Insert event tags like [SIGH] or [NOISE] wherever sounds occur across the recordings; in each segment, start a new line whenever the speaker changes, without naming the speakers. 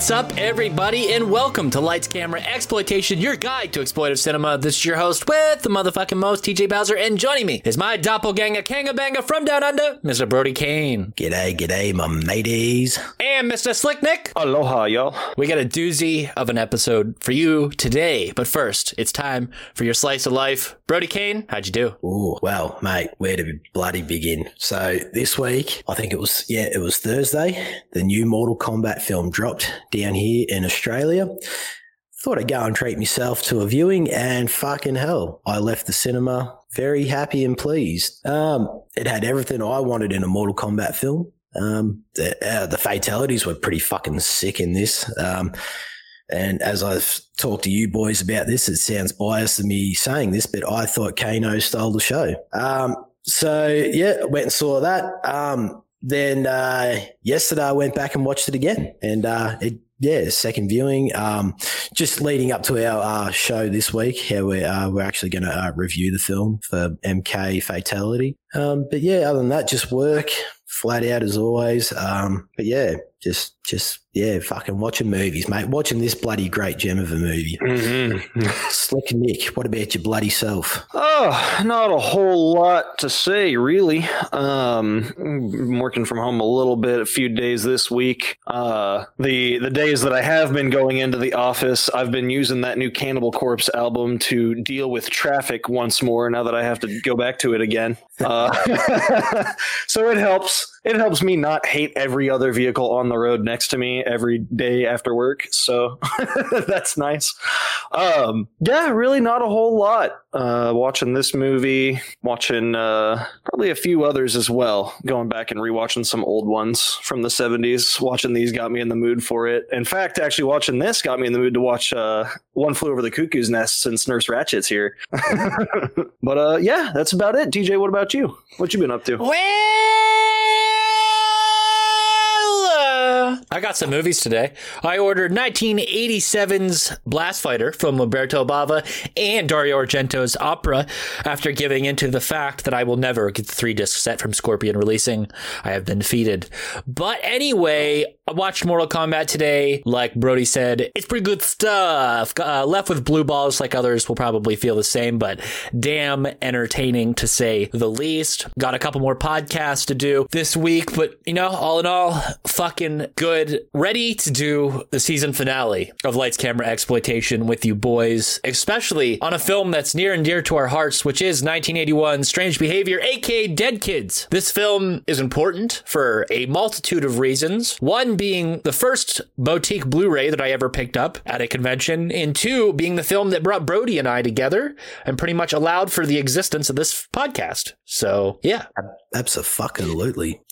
What's up, everybody, and welcome to Lights Camera Exploitation, your guide to exploitive cinema. This is your host with the motherfucking most, TJ Bowser, and joining me is my doppelganger, Kangabanga from Down Under, Mr. Brody Kane,
G'day, g'day, my mateys.
And Mr. Slick Nick.
Aloha, y'all.
We got a doozy of an episode for you today, but first, it's time for your slice of life. Brody Kane, how'd you do?
Ooh, well, mate, where to bloody begin? So this week, I think it was, yeah, it was Thursday. The new Mortal Kombat film dropped down here in Australia. Thought I'd go and treat myself to a viewing, and fucking hell, I left the cinema very happy and pleased. Um, it had everything I wanted in a Mortal Kombat film. Um, the, uh, the fatalities were pretty fucking sick in this. Um, and as I've talked to you boys about this, it sounds biased to me saying this, but I thought Kano stole the show. Um, so yeah, went and saw that. Um, then uh, yesterday I went back and watched it again, and uh, it yeah, second viewing. Um, just leading up to our uh, show this week, how we're uh, we're actually going to uh, review the film for MK Fatality. Um, but yeah, other than that, just work flat out as always. Um, but yeah, just just yeah, fucking watching movies, mate. Watching this bloody great gem of a movie.
Mm-hmm. [LAUGHS]
Slick Nick, what about your bloody self?
Oh, not a whole lot to say, really. Um, I'm working from home a little bit, a few days this week. Uh, the the days that I have been going into the office, I've been using that new Cannibal Corpse album to deal with traffic once more. Now that I have to go back to it again, uh, [LAUGHS] so it helps. It helps me not hate every other vehicle on the road next to me every day after work. So [LAUGHS] that's nice. Um, yeah, really not a whole lot. Uh, watching this movie, watching uh, probably a few others as well. Going back and rewatching some old ones from the 70s. Watching these got me in the mood for it. In fact, actually watching this got me in the mood to watch uh, One Flew Over the Cuckoo's Nest since Nurse Ratchet's here. [LAUGHS] [LAUGHS] but uh, yeah, that's about it. TJ, what about you? What you been up to?
Well, I got some movies today. I ordered 1987's Blast Fighter from Lamberto Bava and Dario Argento's Opera after giving into the fact that I will never get the three disc set from Scorpion releasing. I have been defeated. But anyway, I watched Mortal Kombat today. Like Brody said, it's pretty good stuff. Uh, left with blue balls, like others will probably feel the same, but damn entertaining to say the least. Got a couple more podcasts to do this week, but you know, all in all, fucking good. Ready to do the season finale of Lights Camera Exploitation with you boys, especially on a film that's near and dear to our hearts, which is 1981 Strange Behavior, aka Dead Kids. This film is important for a multitude of reasons. One being the first boutique Blu-ray that I ever picked up at a convention, and two being the film that brought Brody and I together and pretty much allowed for the existence of this podcast. So yeah,
Absolutely.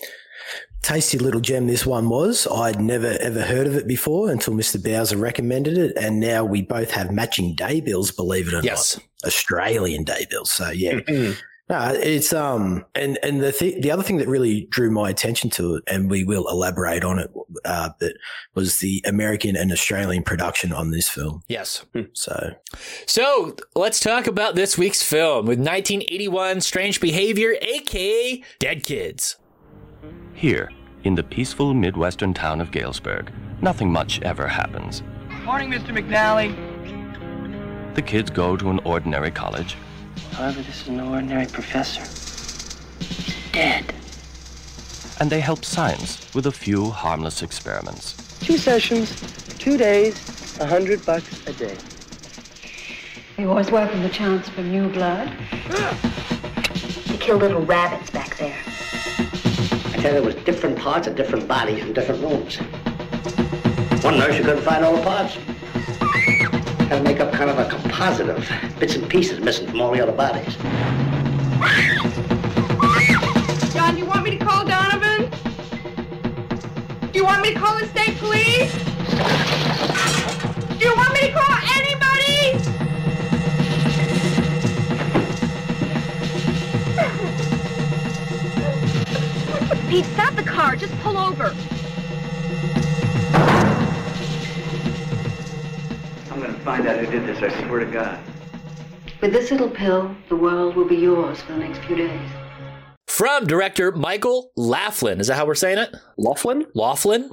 Tasty little gem this one was. I'd never ever heard of it before until Mr. Bowser recommended it, and now we both have matching day bills, believe it or
yes.
not. Australian day bills. So yeah.
Mhm.
No, it's um and and the th- the other thing that really drew my attention to it, and we will elaborate on it, uh, but was the American and Australian production on this film.
Yes.
So
So let's talk about this week's film with 1981 Strange Behavior, aka Dead Kids.
Here, in the peaceful Midwestern town of Galesburg, nothing much ever happens.
Morning, Mr. McNally.
The kids go to an ordinary college,
However, this is no ordinary professor. He's dead.
and they help science with a few harmless experiments.
Two sessions, two days, a hundred bucks a day.
You always welcome the chance for new blood.
They kill little rabbits back there.
I tell you, there was different parts of different bodies in different rooms. One nurse, you couldn't find all the parts. Had to make up kind of a composite of bits and pieces missing from all the other bodies.
John, do you want me to call Donovan? Do you want me to call the state police? Do you want me to call anybody?
Pete, stop the car. Just pull over.
I'm gonna find out who did this, I swear to God.
With this little pill, the world will be yours for the next few days.
From director Michael Laughlin. Is that how we're saying it?
Laughlin?
Laughlin?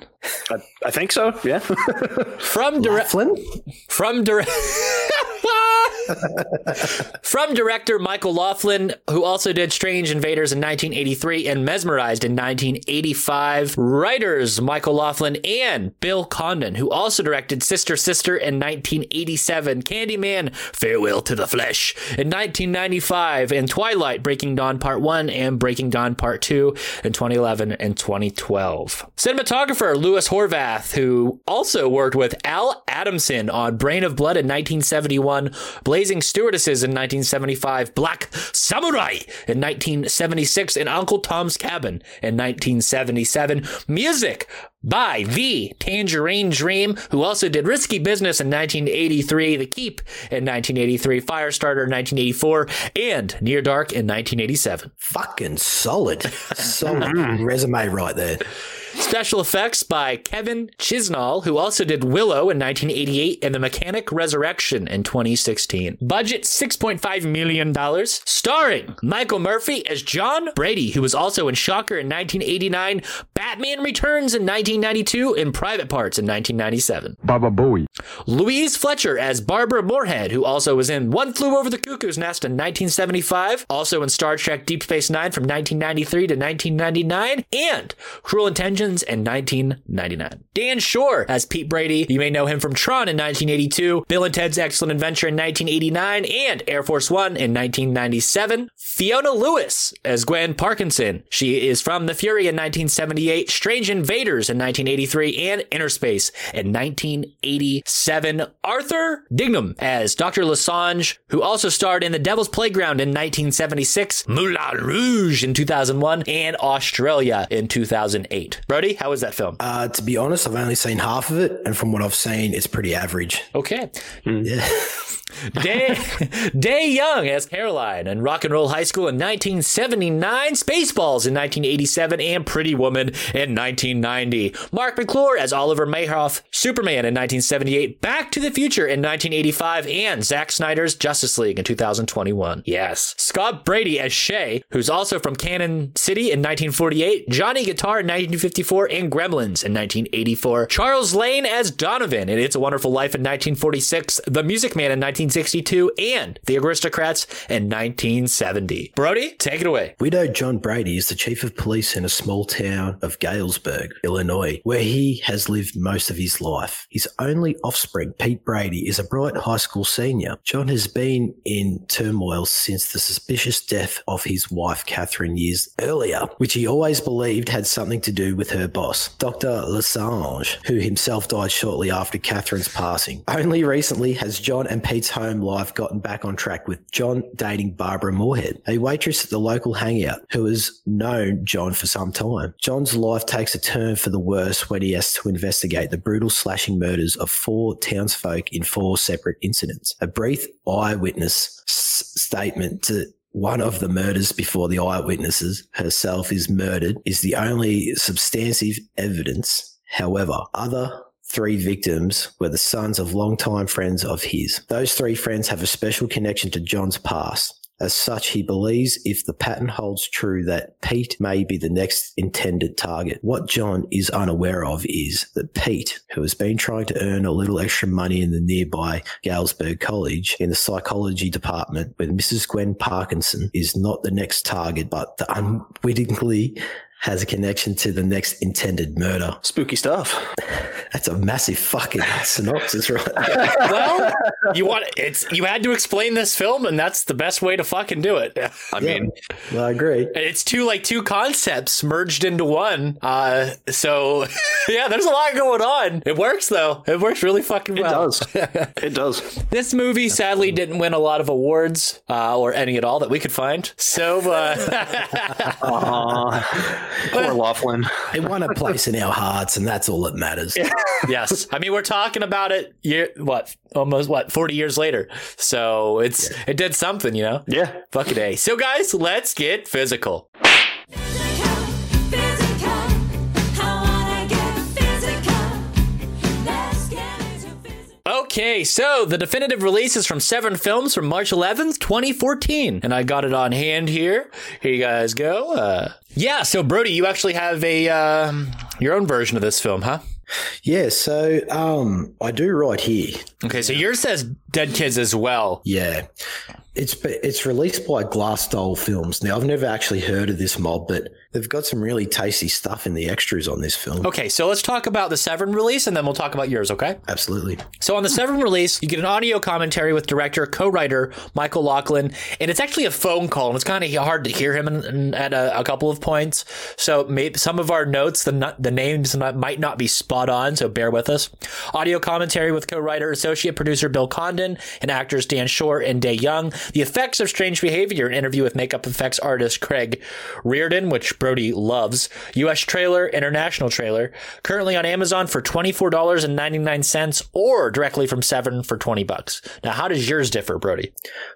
I, I think so. Yeah. [LAUGHS]
From director
Flynn?
from direct [LAUGHS] from director Michael Laughlin, who also did Strange Invaders in 1983 and Mesmerized in 1985. Writers Michael Laughlin and Bill Condon, who also directed Sister Sister in 1987, Candyman, Farewell to the Flesh in 1995, and Twilight, Breaking Dawn Part 1 and Breaking Dawn Part 2 in 2011 and 2012. Cinematographer Louis Horvath, who also worked with Al Adamson on Brain of Blood in 1971, Blazing Stewardesses in 1975, Black Samurai in 1976, and Uncle Tom's Cabin in 1977. Music by the Tangerine Dream, who also did Risky Business in 1983, The Keep in 1983, Firestarter in 1984, and Near Dark in 1987.
Fucking solid. Solid [LAUGHS] mm-hmm. resume right there.
Special effects by Kevin Chisnall, who also did Willow in 1988 and The Mechanic Resurrection in 2016. Budget $6.5 million. Starring Michael Murphy as John Brady, who was also in Shocker in 1989, Batman Returns in 1992, and Private Parts in 1997.
Baba Booey.
Louise Fletcher as Barbara Moorhead, who also was in One Flew Over the Cuckoo's Nest in 1975, also in Star Trek Deep Space Nine from 1993 to 1999, and Cruel Intentions in 1999. Dan Shor as Pete Brady. You may know him from Tron in 1982, Bill and Ted's Excellent Adventure in 1989, and Air Force One in 1997. Fiona Lewis as Gwen Parkinson. She is from The Fury in 1978, Strange Invaders in 1983, and Innerspace in 1987. Arthur Dignam as Dr. Lasange, who also starred in The Devil's Playground in 1976, Moulin Rouge in 2001, and Australia in 2008. Brody, how was that film?
Uh, to be honest, I've only seen half of it, and from what I've seen, it's pretty average.
Okay.
Yeah. [LAUGHS]
Dey, Dey Young as Caroline in Rock and Roll High School in 1979, Spaceballs in 1987, and Pretty Woman in 1990. Marc McClure as Oliver Mayhoff, Superman in 1978, Back to the Future in 1985, and Zack Snyder's Justice League in 2021. Yes. Scott Brady as Shay, who's also from Canon City in 1948, Johnny Guitar in 1954, and Gremlins in 1984. Charles Lane as Donovan in It's a Wonderful Life in 1946, The Music Man in 1962, and The Aristocats in 1970. Brody, take it away.
Widow John Brady is the chief of police in a small town of Galesburg, Illinois, where he has lived most of his life. His only offspring, Pete Brady, is a bright high school senior. John has been in turmoil since the suspicious death of his wife, Catherine, years earlier, which he always believed had something to do with her boss, Dr. Lasange, who himself died shortly after Catherine's passing. Only recently has John and Home life gotten back on track with John dating Barbara Moorhead, a waitress at the local hangout who has known John for some time. John's life takes a turn for the worse when he has to investigate the brutal slashing murders of four townsfolk in four separate incidents. A brief eyewitness statement to one of the murders before the eyewitnesses herself is murdered is the only substantive evidence. However, other three victims were the sons of longtime friends of his. Those three friends have a special connection to John's past. As such, he believes if the pattern holds true that Pete may be the next intended target. What John is unaware of is that Pete, who has been trying to earn a little extra money in the nearby Galesburg College in the psychology department with Mrs. Gwen Parkinson, is not the next target, but the unwittingly has a connection to the next intended murder.
Spooky stuff. [LAUGHS]
That's a massive fucking [LAUGHS] synopsis, right? [LAUGHS]
Well, you want it's you had to explain this film, and that's the best way to fucking do it. [LAUGHS]
I mean,
well, I agree.
It's two like two concepts merged into one. Uh, so yeah, there's a lot going on. It works though. It works really fucking well.
it does. it does.
This movie sadly didn't win a lot of awards uh, or any at all that we could find. So uh,
Aw, poor Laughlin.
It won a place in our hearts, and that's all that matters.
Yes, I mean we're talking about it. Year what? Almost what? Forty years later. So it's it did something, you know.
Yeah.
Fucking a. So guys, let's get physical. Okay, so the definitive release is from Severin Films from March 11th, 2014. And I got it on hand here. Here you guys go. Uh, yeah, so Brody, you actually have a um, your own version of this film, huh?
Yeah, so um, I do right here.
Okay, so yours says Dead Kids as well.
Yeah, it's it's released by Glass Doll Films. Now I've never actually heard of this mob, but they've got some really tasty stuff in the extras on this film.
Okay, so let's talk about the Severin release and then we'll talk about yours, okay?
Absolutely.
So on the Severin release, you get an audio commentary with director, co-writer Michael Laughlin, and it's actually a phone call, and it's kind of hard to hear him in, in, at a, a, couple of points. So maybe some of our notes, the the names not, might not be spot on, so bear with us. Audio commentary with co-writer, associate producer Bill Condon, and actors Dan Shor and Dey Young. The effects of strange behavior, an interview with makeup effects artist Craig Reardon, which Brody loves. U.S. trailer, international trailer. Currently on Amazon for $24.99 or directly from Severin for 20 bucks. Now, how does yours differ, Brody?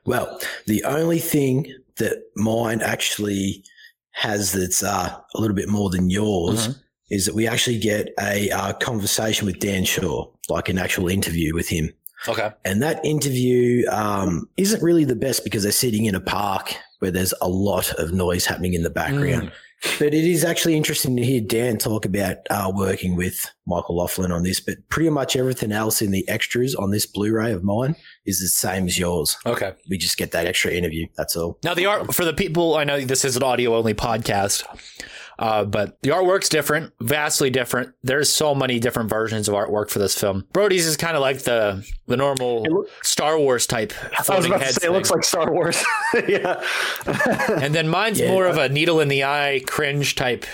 Well, the only thing that mine actually has that's uh, a little bit more than yours mm-hmm. is that we actually get a uh, conversation with Dan Shor, like an actual interview with him.
Okay.
And that interview um, isn't really the best because they're sitting in a park where there's a lot of noise happening in the background. Mm. But it is actually interesting to hear Dan talk about uh, working with Michael Laughlin on this. But pretty much everything else in the extras on this Blu-ray of mine is the same as yours.
Okay,
we just get that extra interview. That's all.
Now the art for the people I know this is an audio only podcast. Uh, but the artwork's different, vastly different. There's so many different versions of artwork for this film. Brody's is kind of like the the normal Star Wars type.
I was about to say, thing. it looks like Star Wars. [LAUGHS] yeah. [LAUGHS]
and then mine's yeah. more of a needle in the eye, cringe type.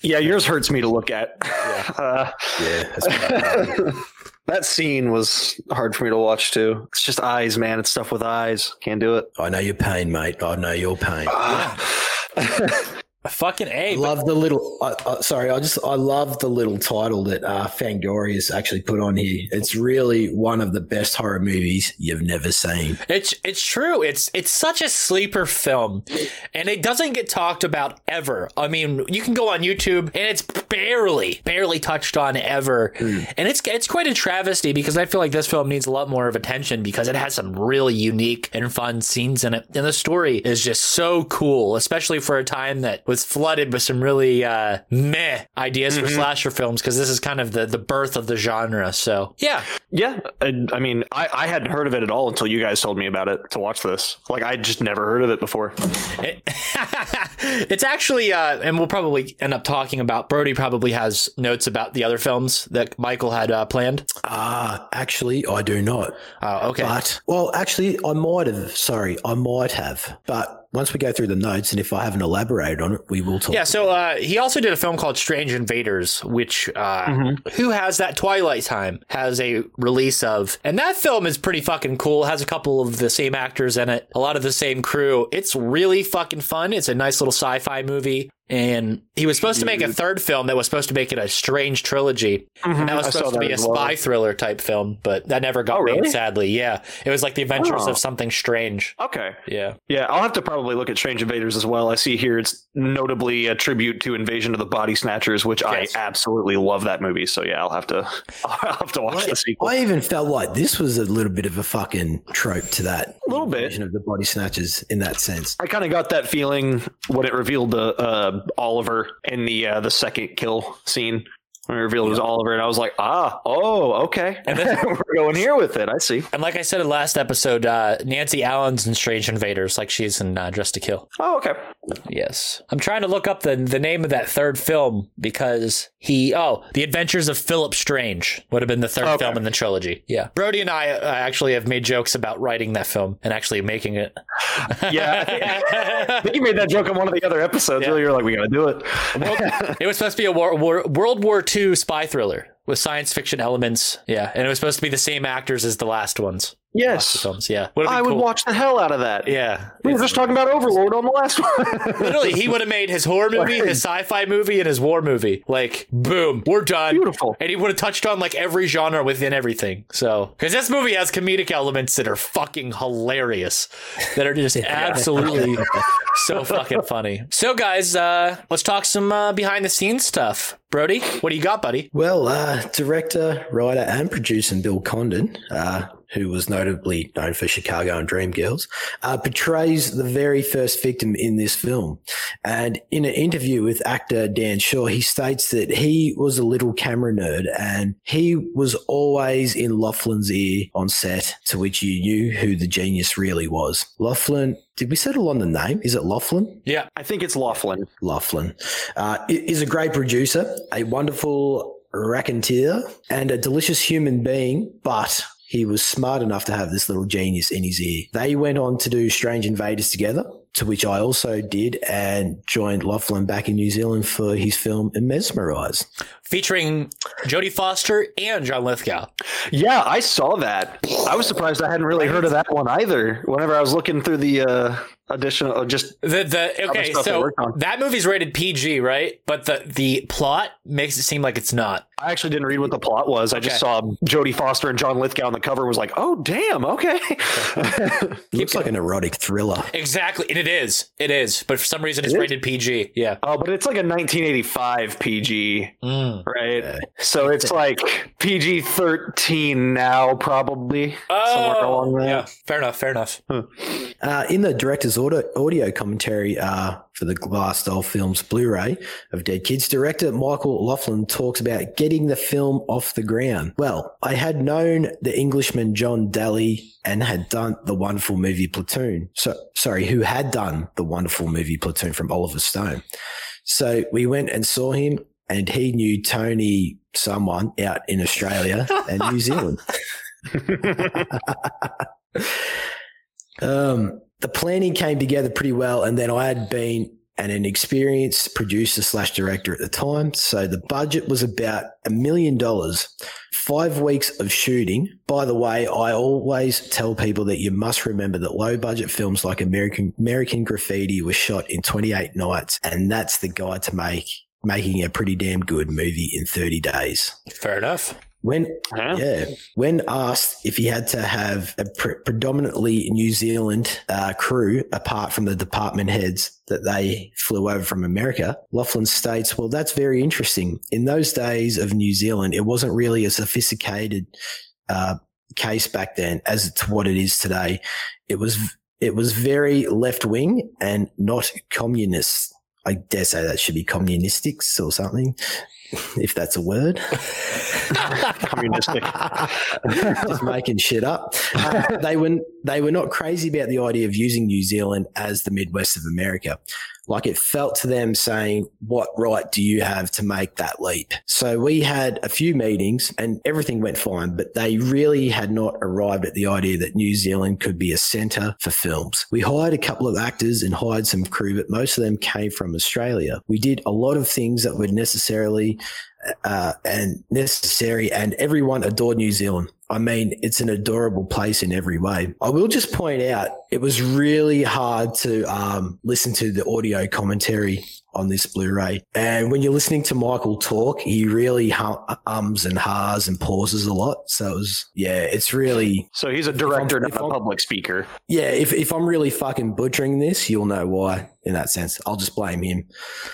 Yeah, yours hurts me to look at. Yeah. Uh, yeah. [LAUGHS] That scene was hard for me to watch too. It's just eyes, man. It's stuff with eyes. Can't do it.
I know your pain, mate. I know your pain.
Fucking a.
I love the little. Uh, uh, sorry, I just I love the little title that uh, Fangoria actually put on here. It's really one of the best horror movies you've never seen.
It's it's true. It's it's such a sleeper film, and it doesn't get talked about ever. I mean, you can go on YouTube and it's barely barely touched on ever, mm. and it's it's quite a travesty because I feel like this film needs a lot more of attention because it has some really unique and fun scenes in it, and the story is just so cool, especially for a time that was flooded with some really uh, meh ideas mm-hmm. for slasher films because this is kind of the, the birth of the genre. So yeah,
yeah. I, I mean, I, I hadn't heard of it at all until you guys told me about it to watch this. Like I just never heard of it before. It, [LAUGHS]
it's actually, uh, and we'll probably end up talking about. Brody probably has notes about the other films that Michael had uh, planned.
Ah, uh, actually, I do not.
Oh, okay.
But well, actually, I might have. Sorry, I might have, but once we go through the notes, and if I haven't elaborated on it, we will talk.
Yeah. So uh, he also did a film called Strange Invaders, which uh, mm-hmm. who has that Twilight Time has a release of, and that film is pretty fucking cool. It has a couple of the same actors in it, a lot of the same crew. It's really fucking fun. It's a nice little sci-fi movie and he was supposed to make a third film that was supposed to make it a strange trilogy. Mm-hmm. And that was supposed to be a spy well. thriller type film, but that never got oh, really? made, sadly. Yeah. It was like the adventures oh. of something strange.
Okay.
Yeah.
Yeah. I'll have to probably look at Strange Invaders as well. I see here it's notably a tribute to Invasion of the Body Snatchers, which yes. I absolutely love that movie. So yeah, I'll have to [LAUGHS] I'll have to watch
I,
the sequel.
I even felt like this was a little bit of a fucking trope to that.
A little bit.
Of the Body Snatchers in that sense.
I kind of got that feeling when it revealed the uh, Oliver in the uh, the second kill scene when I revealed it was Oliver, and I was like, ah, oh, okay. And [LAUGHS] then we're going here with it. I see.
And like I said in last episode, uh, Nancy Allen's in Strange Invaders, like she's in uh, Dressed to Kill.
Oh, okay.
Yes. I'm trying to look up the the name of that third film because he oh, The Adventures of Philip Strange would have been the third okay. film in the trilogy. Yeah. Brody and I uh, actually have made jokes about writing that film and actually making it. [LAUGHS]
yeah. I think [LAUGHS] you made that joke on one of the other episodes. Yeah. You're like, we got to do it.
well, it was supposed to be a war, war, World War II spy thriller with science fiction elements. Yeah, and it was supposed to be the same actors as the last ones.
Yes.
films. Yeah, Would've
I would
cool.
watch the hell out of that.
Yeah,
We were just talking about Overlord on the last one.
Literally, he would have made his horror movie, his sci-fi movie, and his war movie. Like, boom, we're done.
Beautiful.
And he would have touched on like every genre within everything. So, because this movie has comedic elements that are fucking hilarious, that are just [LAUGHS] absolutely [LAUGHS] so fucking funny. So, guys, uh, let's talk some uh, behind-the-scenes stuff. Brody, what do you got, buddy?
Well, uh, director, writer, and producer Bill Condon, uh, who was notably known for Chicago and Dreamgirls, uh, portrays the very first victim in this film. And in an interview with actor Dan Shor, he states that he was a little camera nerd and he was always in Laughlin's ear on set, to which you knew who the genius really was. Laughlin, did we settle on the name? Is it Laughlin?
Yeah,
I think it's Laughlin.
Laughlin uh, is a great producer, a wonderful raconteur, and a delicious human being, but he was smart enough to have this little genius in his ear. They went on to do Strange Invaders together, to which I also did, and joined Laughlin back in New Zealand for his film Mesmerize.
featuring Jodie Foster and John Lithgow.
Yeah, I saw that. I was surprised I hadn't really heard of that one either. Whenever I was looking through the uh, additional, uh, just
The the okay,
stuff they
so
worked
that movie's rated PG, right? But the the plot makes it seem like it's not.
I actually didn't read what the plot was. I just saw Jodie Foster and John Lithgow on the cover. and Was like, oh damn, okay. [LAUGHS]
Looks like an erotic thriller.
Exactly, and it is. It is, but for some reason it's
It is?
rated PG. Yeah.
oh, but it's like a 1985 PG,
Mm.
right? So it's like PG 13 now, probably somewhere along there.
Oh, yeah. Fair enough. Fair enough.
Uh, in the director's audio, audio commentary uh, for the Glass Doll Films Blu-ray of Dead Kids, director Michael Laughlin talks about getting the film off the ground. Well, I had known the Englishman John Daly and had done the wonderful movie Platoon. So, sorry, who had done the wonderful movie Platoon from Oliver Stone. So we went and saw him, and he knew Tony, someone out in Australia and New Zealand. [LAUGHS] [LAUGHS] Um, the planning came together pretty well, and then I had been and an experienced producer slash director at the time. So the budget was about a million dollars. Five weeks of shooting. By the way, I always tell people that you must remember that low budget films like American American Graffiti was shot in 28 nights, and that's the guide to make making a pretty damn good movie in 30 days.
Fair enough.
When
Yeah.
yeah, when asked if he had to have a pre- predominantly New Zealand uh, crew apart from the department heads that they flew over from America, Laughlin states, "Well, that's very interesting. In those days of New Zealand, it wasn't really a sophisticated uh, case back then as to what it is today. It was it was very left wing and not communist." I dare say that should be communistics or something, if that's a word. [LAUGHS]
Communistic.
just making shit up. Uh, they were they were not crazy about the idea of using New Zealand as the Midwest of America. Like it felt to them saying, "What right do you have to make that leap?" So we had a few meetings, and everything went fine. But they really had not arrived at the idea that New Zealand could be a centre for films. We hired a couple of actors and hired some crew, but most of them came from Australia. We did a lot of things that were necessarily uh, and necessary, and everyone adored New Zealand. I mean, it's an adorable place in every way. I will just point out it was really hard to um, listen to the audio commentary on this Blu-ray, and when you're listening to Michael talk, he really hum- ums and ha's and pauses a lot. So it was, yeah, it's really,
So he's a director,
If I'm-
not
if
a
I'm-
public speaker.
yeah. If if I'm really fucking butchering this, you'll know why. In that sense, I'll just blame him.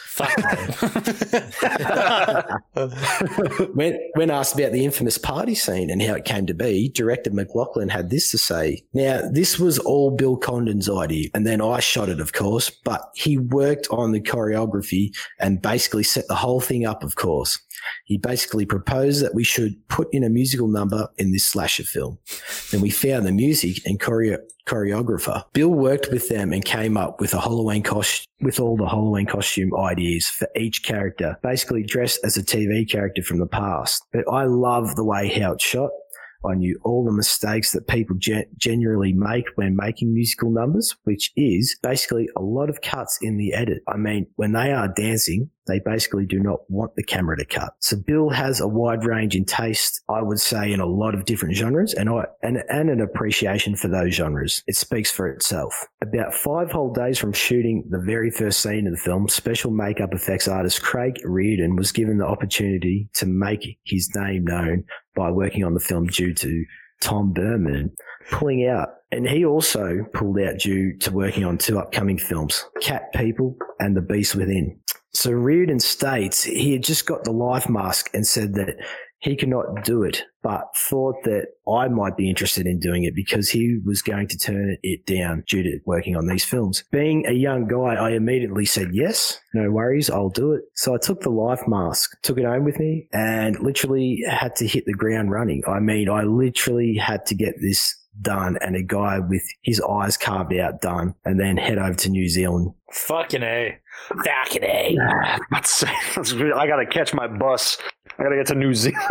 Fuck. [LAUGHS]
when, when asked about the infamous party scene and how it came to be, director McLaughlin had this to say. Now, this was all Bill Condon's idea, and then I shot it, of course, but he worked on the choreography and basically set the whole thing up, of course. He basically proposed that we should put in a musical number in this slasher film. Then we found the music and choreo- choreographer. Bill worked with them and came up with a Halloween costume, with all the Halloween costume ideas for each character, basically dressed as a TV character from the past. But I love the way how it's shot. I knew all the mistakes that people gen- generally make when making musical numbers, which is basically a lot of cuts in the edit. I mean, when they are dancing, They basically do not want the camera to cut. So Bill has a wide range in taste, I would say, in a lot of different genres, and I and, and an appreciation for those genres. It speaks for itself. About five whole days from shooting the very first scene of the film, special makeup effects artist Craig Reardon was given the opportunity to make his name known by working on the film due to Tom Burman pulling out. And he also pulled out due to working on two upcoming films, Cat People and The Beast Within. So Reardon states he had just got the life mask and said that he could not do it, but thought that I might be interested in doing it because he was going to turn it down due to working on these films. Being a young guy, I immediately said, yes, no worries, I'll do it. So I took the life mask, took it home with me and literally had to hit the ground running. I mean, I literally had to get this done and a guy with his eyes carved out done and then head over to New Zealand.
Fucking A. Fucking A.
That's, that's, I gotta catch my bus. I gotta get to New Zealand.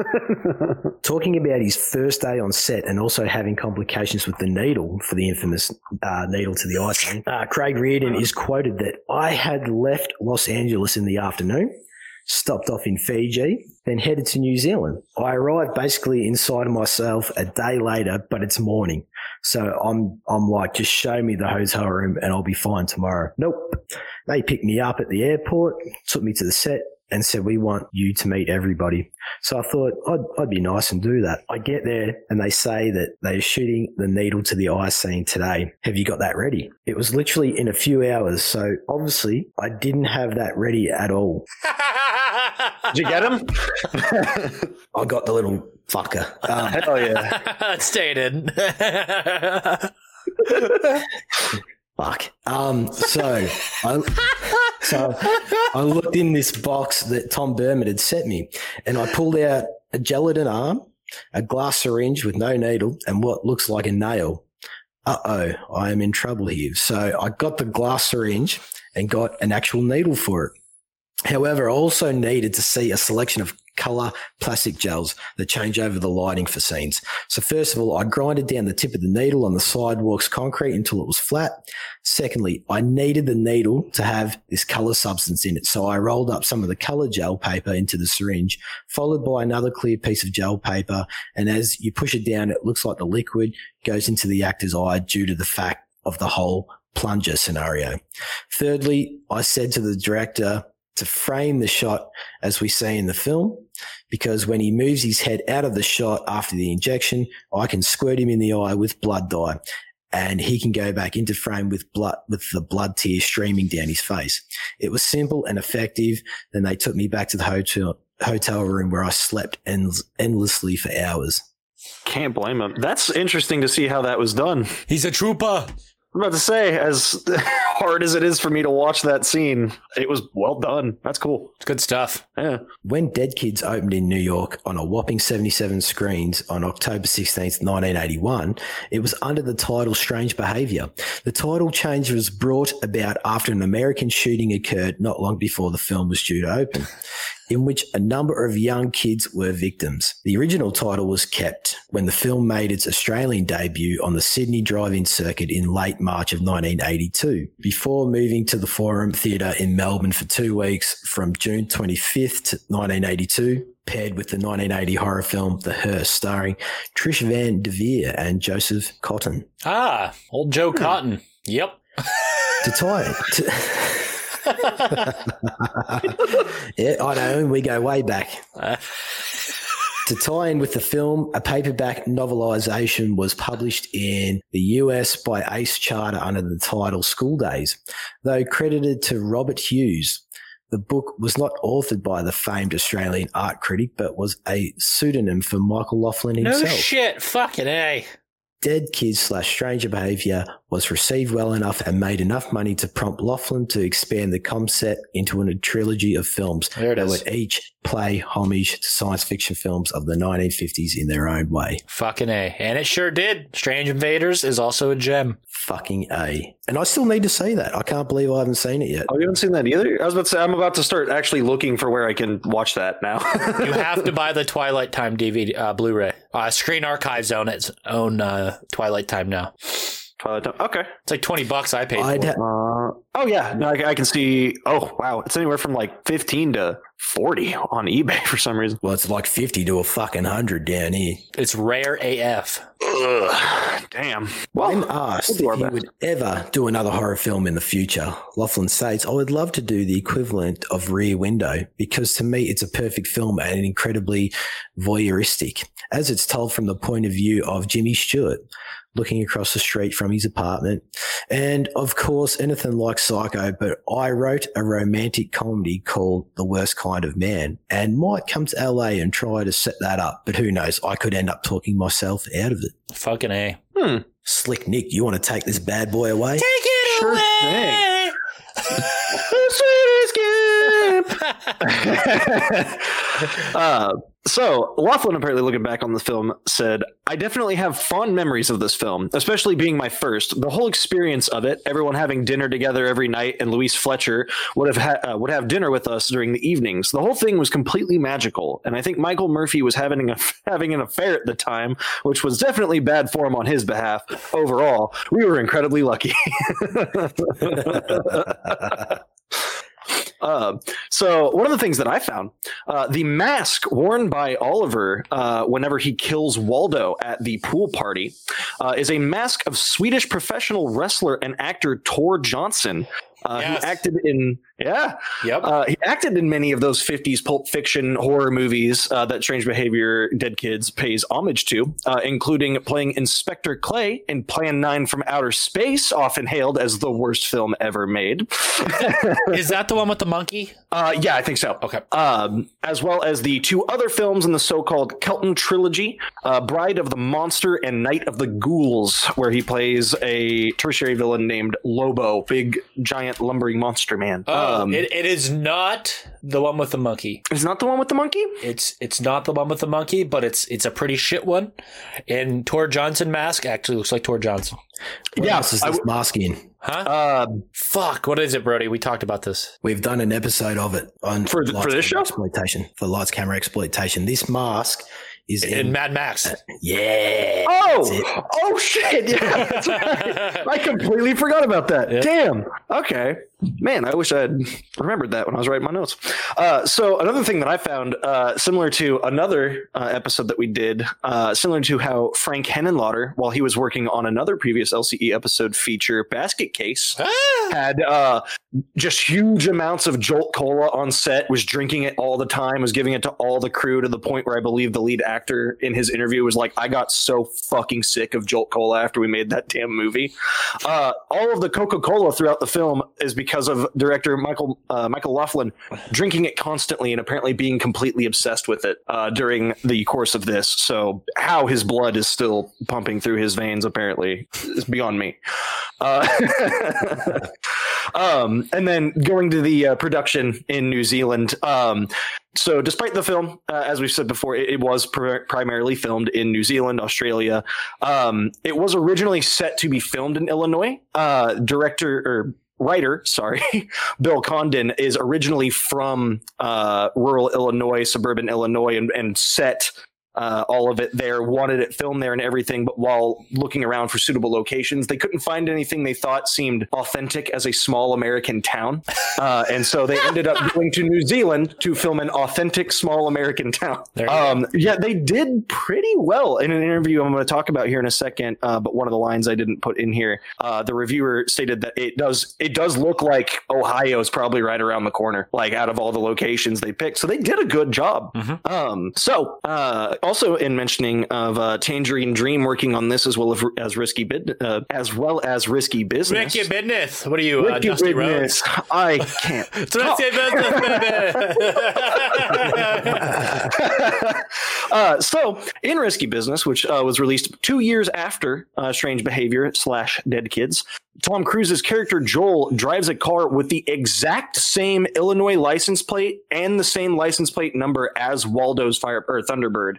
[LAUGHS]
Talking about his first day on set and also having complications with the needle for the infamous uh, needle to the eye scene, uh, Craig Reardon is quoted that I had left Los Angeles in the afternoon stopped off in Fiji, then headed to New Zealand. I arrived basically inside of myself a day later, but it's morning. So I'm, I'm like, just show me the hotel room and I'll be fine tomorrow. Nope. They picked me up at the airport, took me to the set and said, we want you to meet everybody. So I thought I'd, I'd be nice and do that. I get there and they say that they're shooting the needle to the eye scene today. Have you got that ready? It was literally in a few hours. So obviously I didn't have that ready at all. [LAUGHS]
Did you get him? [LAUGHS]
I got the little fucker. Um,
Hell yeah. [LAUGHS]
Stated.
Fuck. Um, so I, so I looked in this box that Tom Burman had sent me, and I pulled out a gelatin arm, a glass syringe with no needle, and what looks like a nail. Uh oh, I am in trouble here. So I got the glass syringe and got an actual needle for it. However, I also needed to see a selection of color plastic gels that change over the lighting for scenes. So first of all, I grinded down the tip of the needle on the sidewalk's concrete until it was flat. Secondly, I needed the needle to have this color substance in it. So I rolled up some of the color gel paper into the syringe, followed by another clear piece of gel paper. And as you push it down, it looks like the liquid goes into the actor's eye due to the fact of the whole plunger scenario. Thirdly, I said to the director, to frame the shot as we see in the film, because when he moves his head out of the shot after the injection, I can squirt him in the eye with blood dye and he can go back into frame with blood, with the blood tears streaming down his face. It was simple and effective. Then they took me back to the hotel, hotel room where I slept end- endlessly for hours.
Can't blame him. That's interesting to see how that was done.
He's a trooper.
I'm about to say, as [LAUGHS] hard as it is for me to watch that scene, it was well done. That's cool.
It's good stuff.
Yeah.
When Dead Kids opened in New York on a whopping 77 screens on October 16th, 1981, it was under the title Strange Behavior. The title change was brought about after an American shooting occurred not long before the film was due to open, in which a number of young kids were victims. The original title was kept when the film made its Australian debut on the Sydney drive-in circuit in late March of 1982, before moving to the Forum Theatre in Melbourne for two weeks from June 25th to 1982, paired with the 1980 horror film The Hearse, starring Trish Van Devere and Joseph Cotten.
Ah, old Joe Cotten. Yep.
To tie to, [LAUGHS] [LAUGHS] yeah, I know, we go way back. [LAUGHS] To tie in with the film, a paperback novelization was published in the US by Ace Charter under the title School Days. Though credited to Robert Hughes, the book was not authored by the famed Australian art critic, but was a pseudonym for Michael Laughlin himself.
No shit. Fucking A.
Dead Kids slash Stranger Behavior was received well enough and made enough money to prompt Laughlin to expand the concept into a trilogy of films that
is.
would each play homage to science fiction films of the 1950s in their own way.
Fucking A. And it sure did. Strange Invaders is also a gem.
Fucking A. And I still need to see that. I can't believe I haven't seen it yet.
Oh, you haven't seen that either? I was about to say, I'm about to start actually looking for where I can watch that now.
You [LAUGHS] have to buy the Twilight Time DVD, uh, Blu-ray. Uh, Screen Archives own its own uh, Twilight Time now.
Twilight Time. Okay.
It's like twenty bucks I paid
I'd
for.
ha-
Uh, Oh yeah, no, I, I can see. Oh wow, it's anywhere from like fifteen to forty on eBay [LAUGHS] for some reason.
Well, it's like 50 to a fucking 100 down here.
It's rare AF.
Ugh, damn.
When
Well,
asked
we'll do our
if he would ever do another horror film in the future, Laughlin states, I would love to do the equivalent of Rear Window because to me it's a perfect film and incredibly voyeuristic, as it's told from the point of view of Jimmy Stewart looking across the street from his apartment. And of course, anything like Psycho, but I wrote a romantic comedy called The Worst Kind of Man and might come to LA and try to set that up. But who knows? I could end up talking myself out of it.
Fucking A.
Hmm.
Slick Nick, you want to take this bad boy away?
Take it
Sure
away. [LAUGHS]
uh, so Laughlin apparently looking back on the film said, "I definitely have fond memories of this film, especially being my first. The whole experience of it, everyone having dinner together every night, and Louise Fletcher would have ha- uh, would have dinner with us during the evenings. The whole thing was completely magical, and I think Michael Murphy was having a, [LAUGHS] having an affair at the time, which was definitely bad form on his behalf. Overall, we were incredibly lucky." [LAUGHS] Uh, so one of the things that I found, uh, the mask worn by Oliver uh, whenever he kills Waldo at the pool party, uh, is a mask of Swedish professional wrestler and actor Tor Johnson. Uh,
Yes.
He acted in yeah,
Yep.
uh, he acted in many of those 50s Pulp Fiction horror movies uh, that Strange Behavior Dead Kids pays homage to, uh, including playing Inspector Clay in Plan 9 from Outer Space, often hailed as the worst film ever made. [LAUGHS]
Is that the one with the monkey?
Uh, yeah, I think so.
Okay.
Um, as well as the two other films in the so-called Kelton trilogy, uh, Bride of the Monster and Night of the Ghouls, where he plays a tertiary villain named Lobo, big giant lumbering monster man.
Oh,
um,
it, it is not the one with the monkey.
It's not the one with the monkey.
It's it's not the one with the monkey, but it's it's a pretty shit one. And Tor Johnson mask actually looks like Tor Johnson.
What
Yeah,
else is this
w-
masking?
Huh?
Uh,
Fuck. What is it, Brody? We talked about this.
We've done an episode of it on
For th- for this show?
exploitation for lights camera exploitation. This mask is in,
In Mad Max.
Uh, yeah.
oh, oh shit! Yeah, that's right. [LAUGHS] I completely forgot about that.
Yeah.
Damn. Okay, man. I wish I had remembered that when I was writing my notes. Uh, so another thing that I found, uh, similar to another uh, episode that we did, uh, similar to how Frank Henenlotter, while he was working on another previous LCE episode feature, Basket Case,
Ah!
had uh, just huge amounts of Jolt Cola on set, was drinking it all the time, was giving it to all the crew to the point where I believe the lead actor in his interview was like, I got so fucking sick of Jolt Cola after we made that damn movie. Uh, all of the Coca Cola throughout the film is because of director Michael uh, Michael Laughlin drinking it constantly and apparently being completely obsessed with it uh, during the course of this. So, how his blood is still pumping through his veins apparently is beyond me. Uh, [LAUGHS] um, and then going to the uh, production in New Zealand. Um, so, despite the film, uh, as we've said before, it, it was pr- primarily filmed in New Zealand, Australia. Um, it was originally set to be filmed in Illinois. Uh, director or writer, sorry, [LAUGHS] Bill Condon is originally from uh, rural Illinois, suburban Illinois, and, and set uh, all of it there, wanted it filmed there and everything. But while looking around for suitable locations, they couldn't find anything they thought seemed authentic as a small American town. Uh, and so they ended up going to New Zealand to film an authentic small American town. Um, yeah, they did pretty well in an interview I'm going to talk about here in a second. Uh, but one of the lines I didn't put in here, uh, the reviewer stated that it does it does look like Ohio is probably right around the corner, like out of all the locations they picked. So they did a good job. Um, so uh, also in mentioning of uh, Tangerine Dream working on this as well as, as risky bid, uh, as well as risky business.
Ricky Business. What are you, uh, Dusty
Business.
Rhodes?
I can't. [LAUGHS]
It's Risky Business, baby. [LAUGHS]
uh, so, in Risky Business, which uh, was released two years after uh, Strange Behavior slash Dead Kids, Tom Cruise's character Joel drives a car with the exact same Illinois license plate and the same license plate number as Waldo's Fire or Thunderbird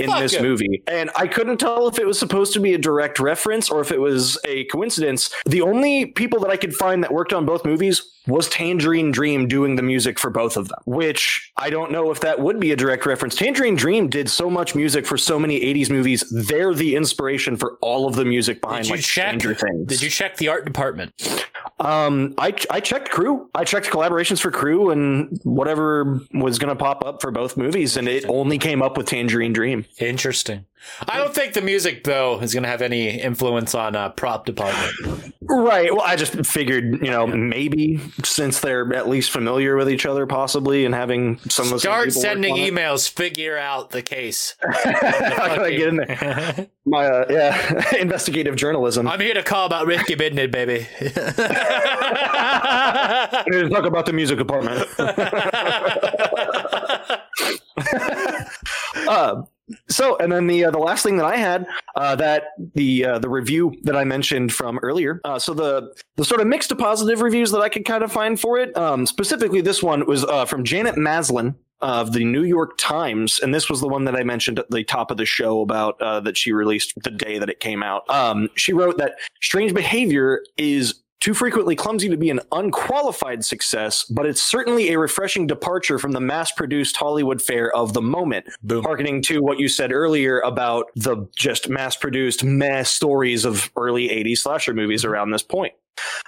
in this movie. And I couldn't tell if it was supposed to be a direct reference or if it was a coincidence. The only people that I could find that worked on both movies was Tangerine Dream doing the music for both of them, which I don't know if that would be a direct reference. Tangerine Dream did so much music for so many 80s movies. They're the inspiration for all of the music behind like
check?
Stranger Things.
Did you check the art department?
Um, I I checked crew. I checked collaborations for crew and whatever was going to pop up for both movies, and it only came up with Tangerine Dream.
Interesting. I don't think the music though is going to have any influence on uh, prop department.
Right. Well, I just figured, you know, maybe since they're at least familiar with each other, possibly, and having some of the same
Start sending emails. Figure out the case. [LAUGHS]
How can I get in there. [LAUGHS] My uh, yeah, [LAUGHS] investigative journalism.
I'm here to call about Ricky Bidnit, baby.
I'm talk about the music department. uh, so, and then the uh, the last thing that I had uh, that the uh, the review that I mentioned from earlier. Uh, so the the sort of mixed to positive reviews that I could kind of find for it. Um, specifically, this one was uh, from Janet Maslin of the New York Times, and this was the one that I mentioned at the top of the show about uh, that she released the day that it came out. Um, she wrote that strange behavior is too frequently clumsy to be an unqualified success, but it's certainly a refreshing departure from the mass produced Hollywood fare of the moment.
Boom.
Harkening to what you said earlier about the just mass produced mess stories of early 80s slasher movies mm-hmm. around this point.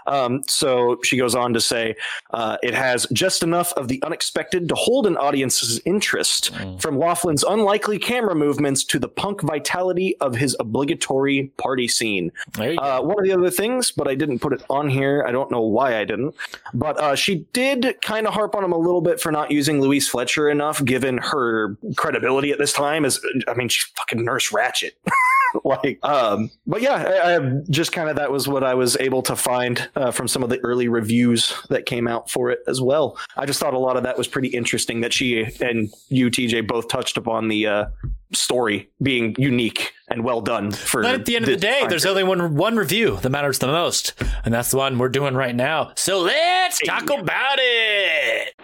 Um, so she goes on to say uh, it has just enough of the unexpected to hold an audience's interest, from Laughlin's unlikely camera movements to the punk vitality of his obligatory party scene.
There you go.
Uh, one of the other things, but I didn't put it on here. I don't know why I didn't. But uh, she did kind of harp on him a little bit for not using Louise Fletcher enough, given her credibility at this time. As I mean, she's fucking Nurse Ratched. [LAUGHS] [LAUGHS] like, um, but yeah, I, I just kind of that was what I was able to find uh, from some of the early reviews that came out for it as well. I just thought a lot of that was pretty interesting that she and you, TJ, both touched upon the uh, story being unique and well done. For
But at the end of the day, there's only one one review that matters the most, and that's the one we're doing right now. So let's talk about it.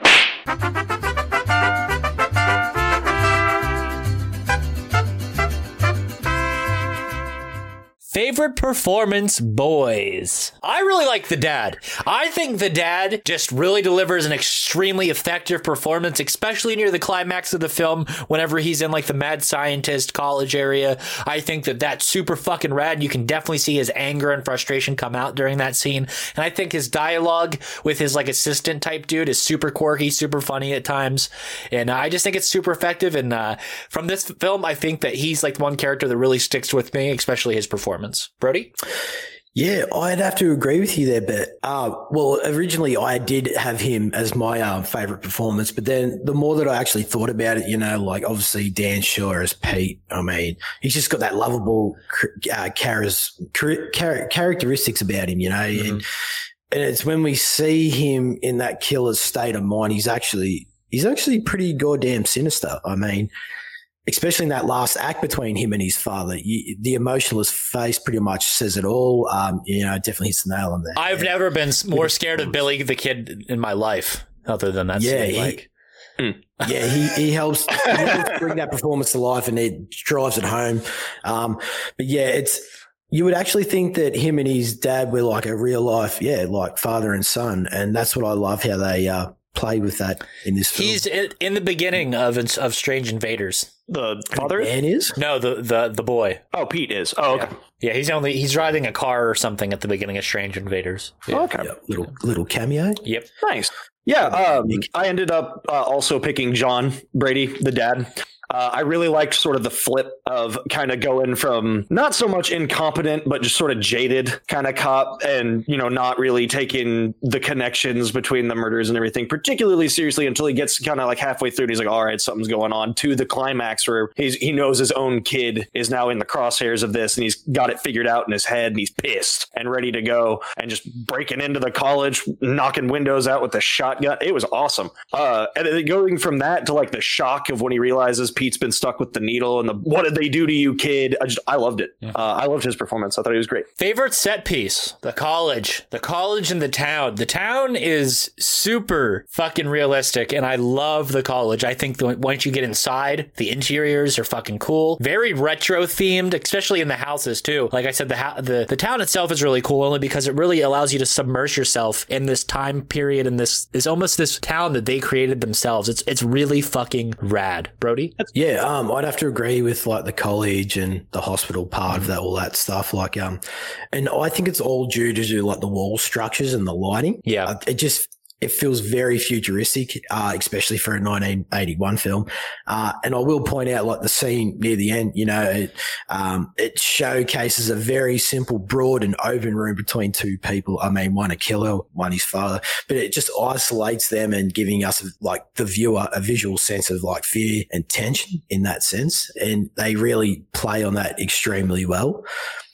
Favorite performance, boys. I really like the dad. I think the dad just really delivers an extremely effective performance, especially near the climax of the film. Whenever he's in like the mad scientist college area, I think that that's super fucking rad. You can definitely see his anger and frustration come out during that scene, and I think his dialogue with his like assistant type dude is super quirky, super funny at times, and uh, I just think it's super effective. And uh, from this film, I think that he's like the one character that really sticks with me, especially his performance. Brody.
Yeah, I'd have to agree with you there, but uh, well, originally I did have him as my uh, favorite performance, but then the more that I actually thought about it, you know, like obviously Dan Shor as Pete, I mean, he's just got that lovable uh, charis- char- char- characteristics about him, you know, and and it's when we see him in that killer's state of mind, he's actually he's actually pretty goddamn sinister. I mean, especially in that last act between him and his father, you, the emotionless face pretty much says it all. Um, you know, definitely hits the nail on the
I've
head.
never been more scared of Billy the Kid in my life, other than that.
Yeah,
scene,
he-
like
yeah, he, he helps, [LAUGHS] he helps bring that performance to life and it drives it home. Um, but yeah, it's, you would actually think that him and his dad were like a real life, yeah, like father and son. And that's what I love how they, uh, play with that in this film.
he's in, in the beginning of of Strange Invaders.
The father?
Man is?
No, the the the boy.
Oh, Pete is. Oh, okay.
Yeah, he's only he's driving a car or something at the beginning of Strange Invaders.
Okay.
Yeah, little, little cameo.
Yep.
Nice. Yeah, um, I ended up uh, also picking John Brady, the dad. Uh, I really liked sort of the flip of kind of going from not so much incompetent, but just sort of jaded kind of cop and, you know, not really taking the connections between the murders and everything particularly seriously until he gets kind of like halfway through and he's like, all right, something's going on to the climax where he's, he knows his own kid is now in the crosshairs of this and he's got it figured out in his head and he's pissed and ready to go and just breaking into the college, knocking windows out with a shotgun. It was awesome. Uh, and then going from that to like the shock of when he realizes Pete's been stuck with the needle and the what did they do to you, kid? I just I loved it. Uh, I loved his performance. I thought he was great.
Favorite set piece? The college. The college and the town. The town is super fucking realistic, and I love the college. I think that once you get inside, the interiors are fucking cool. Very retro themed, especially in the houses too. Like I said, the ha- the the town itself is really cool only because it really allows you to submerge yourself in this time period and this is almost this town that they created themselves. It's it's really fucking rad, Brody.
Yeah, um, I'd have to agree with like the college and the hospital part of that, all that stuff. Like, um, and I think it's all due to like the wall structures and the lighting.
Yeah.
Uh, it just it feels very futuristic, uh, especially for a 1981 film. Uh, and I will point out, like the scene near the end, you know, it, um, it showcases a very simple, broad and open room between two people. I mean, one a killer, one his father, but it just isolates them and giving us like the viewer a visual sense of like fear and tension in that sense. And they really play on that extremely well.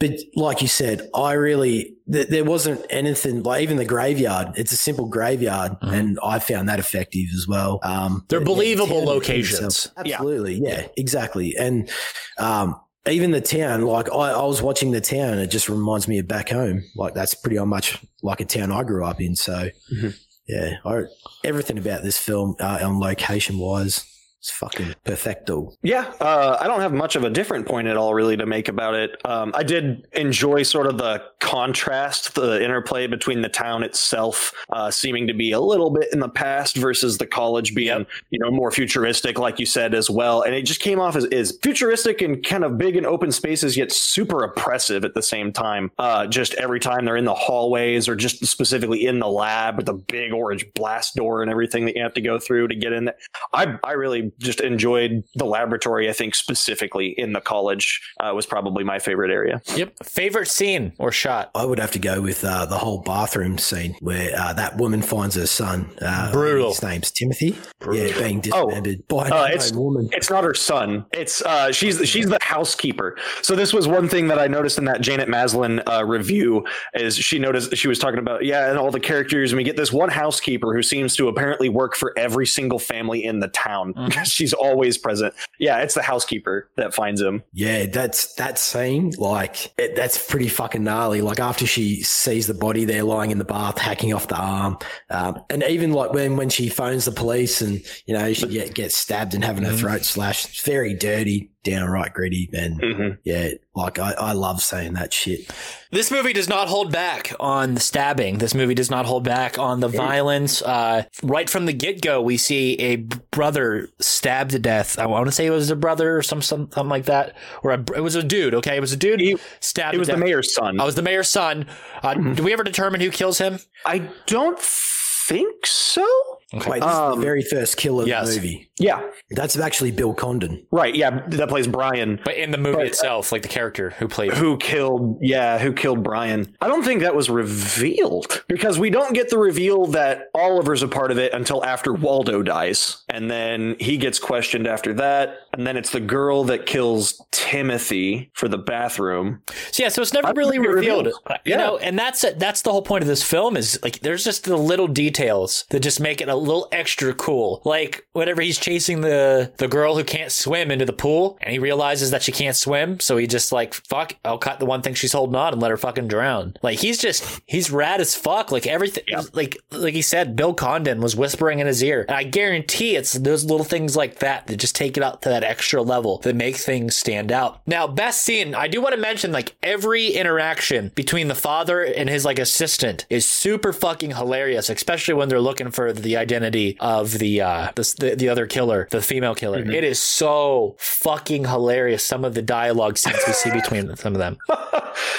But like you said, I really th- there wasn't anything like even the graveyard. It's a simple graveyard, and I found that effective as well. Um,
They're
yeah,
believable locations.
absolutely, yeah. exactly. And um, even the town, like I, I was watching the town, it just reminds me of back home. Like that's pretty much like a town I grew up in. So
Mhm.
yeah, I, everything about this film uh, on location wise, it's fucking perfecto.
Yeah, uh, I don't have much of a different point at all, really, to make about it. Um, I did enjoy sort of the contrast, the interplay between the town itself uh, seeming to be a little bit in the past versus the college being, you know, more futuristic, like you said as well. And it just came off as, as futuristic and kind of big and open spaces, yet super oppressive at the same time. Uh, just every time they're in the hallways or just specifically in the lab with the big orange blast door and everything that you have to go through to get in there. I, I really just enjoyed the laboratory. I think specifically in the college uh, was probably my favorite area.
Yep. Favorite scene or shot?
I would have to go with uh, the whole bathroom scene where uh, that woman finds her son. Uh,
Brutal.
His name's Timothy. Yeah, being
Oh,
dismembered by
uh,
an
it's
woman.
it's not her son. It's uh, she's she's the housekeeper. So this was one thing that I noticed in that Janet Maslin uh, review is she noticed she was talking about yeah, and all the characters, and we get this one housekeeper who seems to apparently work for every single family in the town. She's always present. Yeah, it's the housekeeper that finds him.
Yeah, that's that scene. Like it, that's pretty fucking gnarly. Like after she sees the body there lying in the bath, hacking off the arm, um, and even like when when she phones the police and you know she get, gets stabbed and having her throat slashed. It's very dirty, downright gritty, and
Mhm.
yeah, like I, I love saying that shit.
This movie does not hold back on the stabbing. This movie does not hold back on the violence. Uh, right from the get go, we see a brother stabbed to death. I want to say it was a brother or some, some something like that, or a, it was a dude. Okay, it was a dude
He-
stabbed.
It was
to
the
death.
mayor's son.
I was the mayor's son. Uh, Do we ever determine who kills him?
I don't think so.
Wait, this is
Um,
the very first kill of
yes.
the movie.
Yeah,
That's actually Bill Condon.
right. Yeah, that plays Brian.
But in the movie
Right.
itself, like the character who played.
who killed yeah who killed brian i don't think that was revealed because we don't get the reveal that oliver's a part of it until after waldo dies and then he gets questioned after that and then it's the girl that kills timothy for the bathroom
So yeah, so it's never
I
really
think it
revealed, you
Yeah.
know, and that's it, that's the whole point of this film is like there's just the little details that just make it a little extra cool. Like whenever he's chasing the the girl who can't swim into the pool, and he realizes that she can't swim, so he just like fuck, I'll cut the one thing she's holding on and let her fucking drown. Like he's just he's rad as fuck. Like everything, like like he said, Bill Condon was whispering in his ear, and I guarantee it's those little things like that that just take it up to that extra level that make things stand out. Now, best scene, I do want to mention like every interaction between the father and his like assistant is super fucking hilarious, especially when they're looking for the identity of the uh the the, the other killer, the female killer. It is so fucking hilarious. Some of the dialogue scenes we see between [LAUGHS] some of them.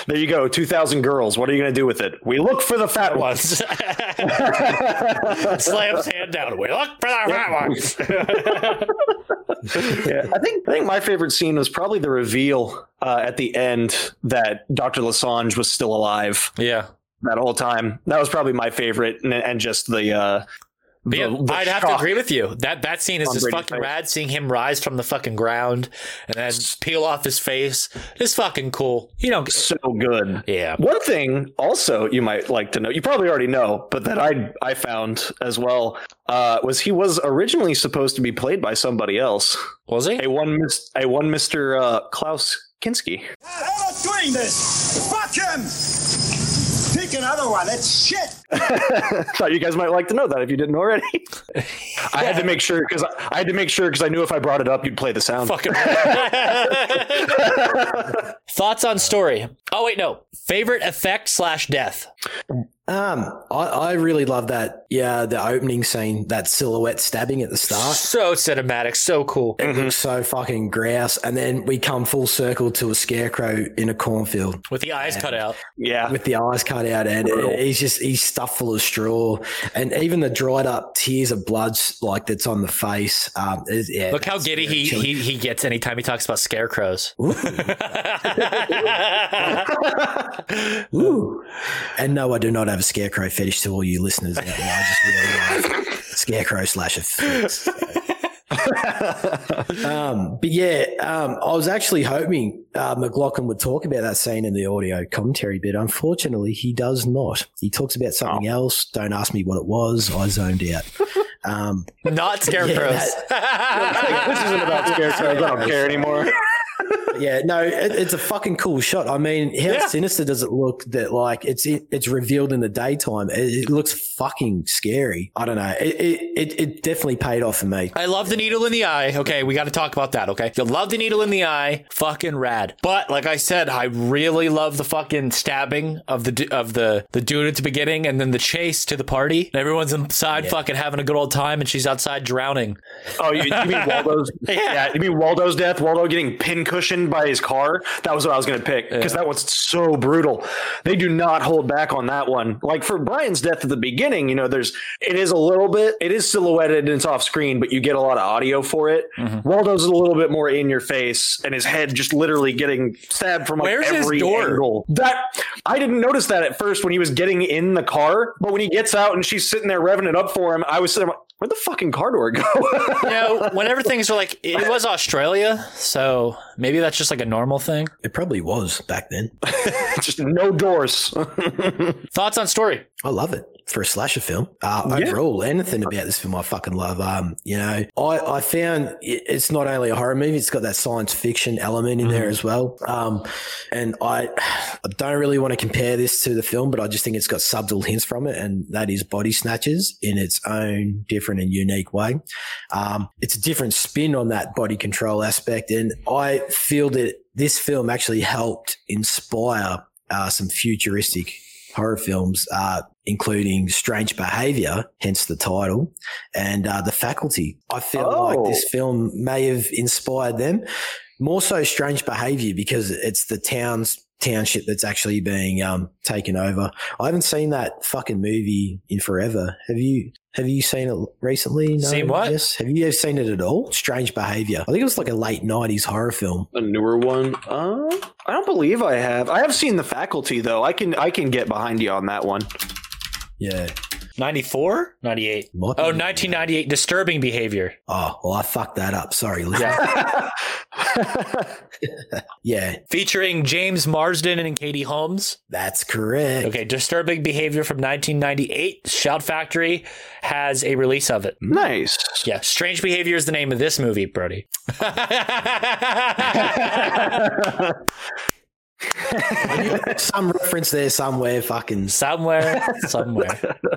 there you go 2000 girls what are you going to do with it we look for the fat ones [LAUGHS]
Slams hand down. We look for the fat ones. [LAUGHS]
yeah, I think I think my favorite scene was probably the reveal uh, at the end that Dr. Le Sange was still alive
yeah.
that whole time. That was probably my favorite, and, and just the. Uh,
But yeah,
the- the
I'd have to agree with you. That that scene is just fucking
face.
rad. Seeing him rise from the fucking ground and then peel off his face is fucking cool. You know,
So good.
yeah.
One thing also you might like to know, you probably already know, but that I I found as well uh, was he was originally supposed to be played by somebody else.
Was he?
A one mis- a one Mr. Uh, Klaus Kinski.
I'm not doing this. Fuck him. Pick another one. It's shit. [LAUGHS]
Thought you guys might like to know that if you didn't already. [LAUGHS] I had to make sure because I, I had to make sure because I knew if I brought it up, you'd play the sound.
Fucking. [LAUGHS] Thoughts on story? Oh wait, no. Favorite effect slash death.
Um, I, I really love that. Yeah, the opening scene, that silhouette stabbing at the start.
So cinematic, so cool.
It looks so fucking grouse, and then we come full circle to a scarecrow in a cornfield
With the eyes cut out.
Yeah,
with the eyes cut out, and he's just he's stuffed full of straw, and even the dried up tears of blood like that's on the face. Um, is, yeah,
Look how giddy he,
chilling.
he he gets anytime he talks about scarecrows.
Ooh. [LAUGHS] And no, I do not have a scarecrow fetish to all you listeners out there. I just really like scarecrow slash effects. [LAUGHS] um, but yeah, um, I was actually hoping uh, McLaughlin would talk about that scene in the audio commentary, but unfortunately, he does not. He talks about something else. Don't ask me what it was. I zoned out. Um, [LAUGHS]
Not scarecrows. [LAUGHS]
this isn't about scarecrows. I don't care anymore.
Yeah, no, it, it's a fucking cool shot. I mean, how
Yeah.
sinister does it look that like it's it's revealed in the daytime? It, it looks fucking scary. I don't know. It, it it it definitely paid off for me.
I love the needle in the eye. Okay, we got to talk about that. Okay, you love the needle in the eye, fucking rad. But like I said, I really love the fucking stabbing of the of the the dude at the beginning, and then the chase to the party. And everyone's inside, fucking having a good old time, and she's outside drowning.
Oh, you, you mean [LAUGHS] Waldo's? yeah. you mean Waldo's death? Waldo getting pin cushioned by his car? That was what I was going to pick because that one's so brutal. They do not hold back on that one. Like for Brian's death at the beginning, you know, there's it is a little bit, it is silhouetted and it's off screen, but you get a lot of audio for it. Mm-hmm. Waldo's a little bit more in your face, and his head just literally getting stabbed from like
Where's his
every
door?
angle. That I didn't notice that at first when he was getting in the car, but when he gets out and she's sitting there revving it up for him, I was sitting. like, Where'd the fucking car door go? [LAUGHS]
You know, whenever things are like, it was Australia, so maybe that's just like a normal thing.
It probably was back then. [LAUGHS]
just no doors. [LAUGHS]
Thoughts on story?
I love it for a slasher film. Uh, Overall, anything about this film I fucking love. Um, you know, I, I found it's not only a horror movie; it's got that science fiction element in there as well. Um, and I, I don't really want to compare this to the film, but I just think it's got subtle hints from it, and that is Body Snatchers in its own different and unique way. Um, it's a different spin on that body control aspect, and I feel that this film actually helped inspire uh, some futuristic horror films, uh, including Strange Behavior, hence the title, and uh, The Faculty. I feel
Oh.
like this film may have inspired them. More so, Strange Behavior because it's the town's township that's actually being um, taken over. I haven't seen that fucking movie in forever. Have you? Have you seen it recently? No,
Seen what?
Yes. Have you ever seen it at all? Strange Behavior. I think it was like a late nineties horror film.
a newer one. Uh, I don't believe I have. I have seen the faculty though. I can I can get behind you on that one.
Yeah.
94? 98.
Might.
Oh, 1998. Disturbing behavior.
Oh, well, I fucked that up. Sorry, Liz. [LAUGHS] [LAUGHS] yeah,
Featuring James Marsden and Katie Holmes.
that's correct.
Okay, Disturbing Behavior from 1998. Shout Factory has a release of it.
nice.
Yeah, Strange Behavior is the name of this movie, Brody. [LAUGHS] [LAUGHS]
Some reference there somewhere. Fucking.
somewhere, somewhere. [LAUGHS]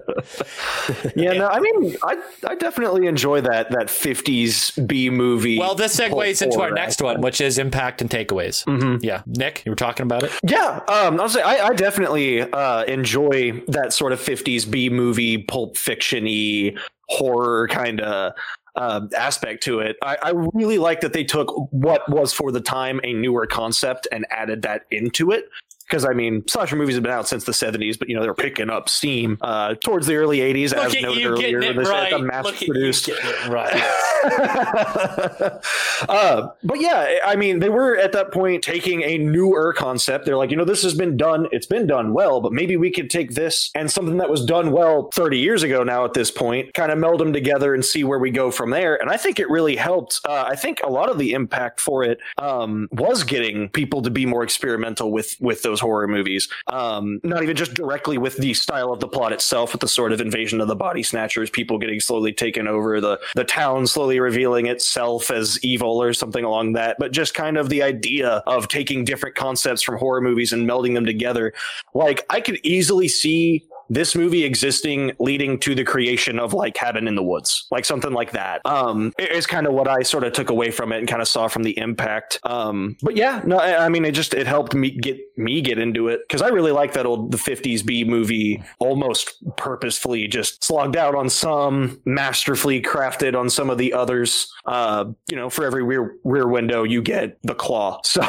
Yeah, no, I mean, I I definitely enjoy that that fifties B movie.
Well, this segues into our next one, which is impact and takeaways. Mm-hmm. Yeah, Nick, you were talking about it.
Yeah, um, I'll say I, I definitely uh, enjoy that sort of '50s B movie, pulp fiction-y horror kind of uh, aspect to it. I, I really like that they took what was for the time a newer concept and added that into it. Because I mean, slasher movies have been out since the '70s, but you know they're picking up steam uh, towards the early '80s,
Look
as noted earlier.
it
This
right.
a
Look at you
mass-produced
it right. [LAUGHS]
uh, but yeah, I mean, they were at that point taking a newer concept. They're like, you know, this has been done, it's been done well, but maybe we could take this and something that was done well 30 years ago now at this point, kind of meld them together and see where we go from there. And I think it really helped. Uh, I think a lot of the impact for it um, was getting people to be more experimental with with those horror movies. Um, not even just directly with the style of the plot itself, with the sort of invasion of the body snatchers, people getting slowly taken over, the the town slowly revealing itself as evil or something along that, but just kind of the idea of taking different concepts from horror movies and melding them together. Like I could easily see this movie existing leading to the creation of like Cabin in the Woods, like something like that. Um, it's kind of what I sort of took away from it and kind of saw from the impact. Um, but yeah, no, I, I mean, it just it helped me get me get into it because I really like that old the '50s B movie, almost purposefully just slogged out on some, masterfully crafted on some of the others. Uh, you know, for every rear rear window, you get the claw. [LAUGHS] So,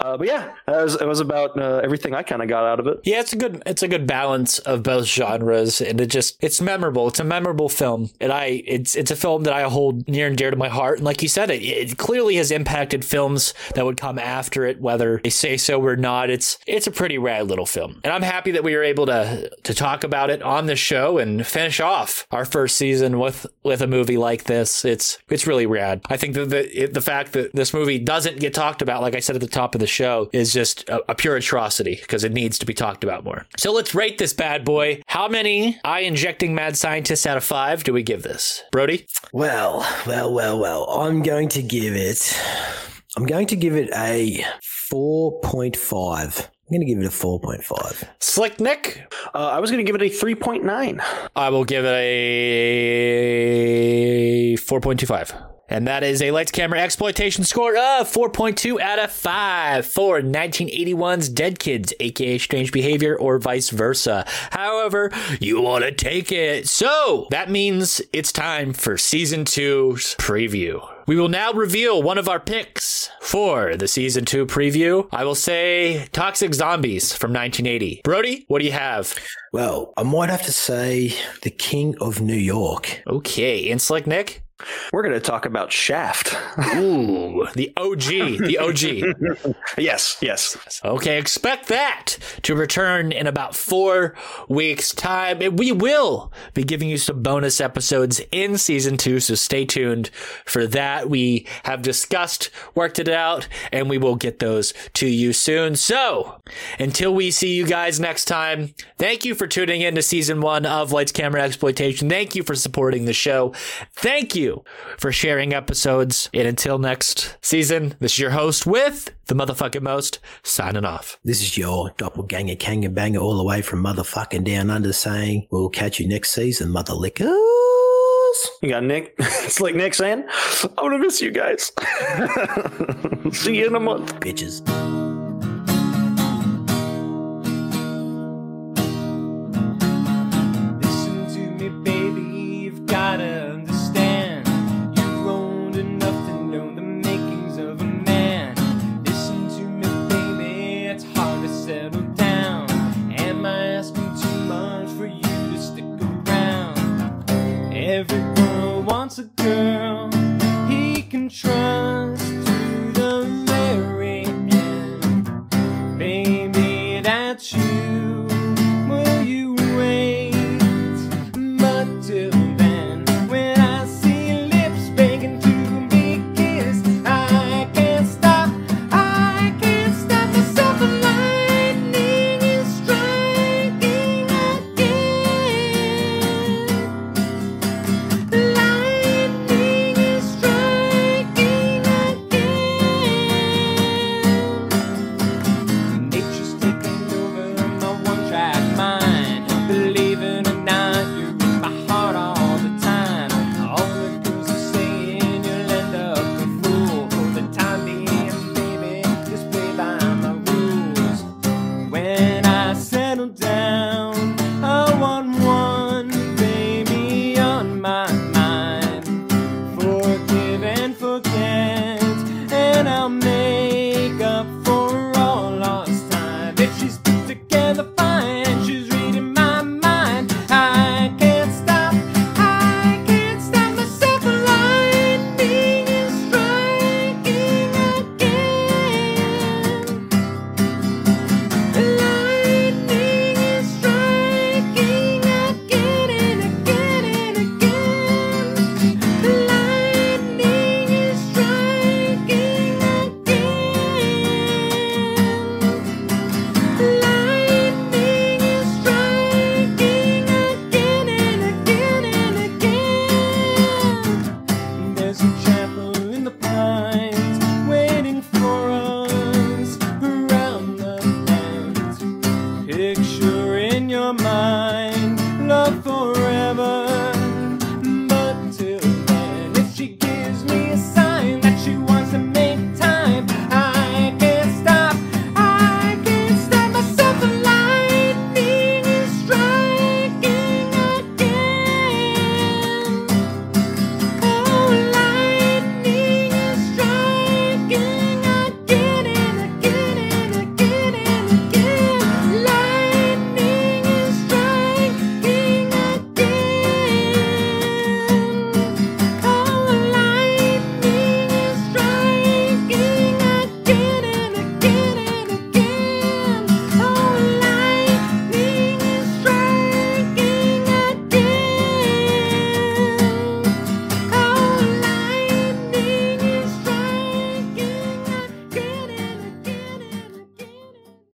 uh, but yeah, it was, it was about uh, everything I kind of got out of it.
Yeah, it's a good it's a good balance of both genres, and it just it's memorable. It's a memorable film, and I it's it's a film that I hold near and dear to my heart. And like you said, it, it clearly has impacted films that would come after it, whether they say so or not. It's it's a pretty rad little film, and I'm happy that we were able to to talk about it on the show and finish off our first season with with a movie like this. It's it's really rad. I think that the it, the fact that this movie doesn't get talked about, like I said at the top of the show, is just a, a pure atrocity because it needs to be talked about more. So let's rate this bad boy. How many eye injecting mad scientists out of five do we give this, Brody?
Well, well, well, well. I'm going to give it. I'm going to give it a 4.5. I'm going to give it a 4.5.
Slick Nick.
Uh, I was going to give it a 3.9.
I will give it a 4.25. And that is a lights camera exploitation score of 4.2 out of 5 for 1981's Dead Kids, aka Strange Behavior, or vice versa. However, you want to take it. So that means it's time for season two's preview. We will now reveal one of our picks for the season two preview. I will say Toxic Zombies from 1980. Brody, what do you have?
Well, I might have to say The King of New York.
Okay, and Slick Nick?
We're going to talk about Shaft.
Ooh, the OG, the OG. [LAUGHS]
yes, yes.
Okay, expect that to return in about four weeks' time. And we will be giving you some bonus episodes in season two, so stay tuned for that. We have discussed, worked it out, and we will get those to you soon. So until we see you guys next time, thank you for tuning in to season one of Lights Camera Exploitation. Thank you for supporting the show. Thank you for sharing episodes. And until next season, this is your host with the motherfucking most signing off.
This is your doppelganger kanga banger all the way from motherfucking down under saying, we'll catch you next season, mother lickers.
You got Nick. [LAUGHS] It's like Nick saying, I'm going to miss you guys. [LAUGHS] See you in a month.
Bitches.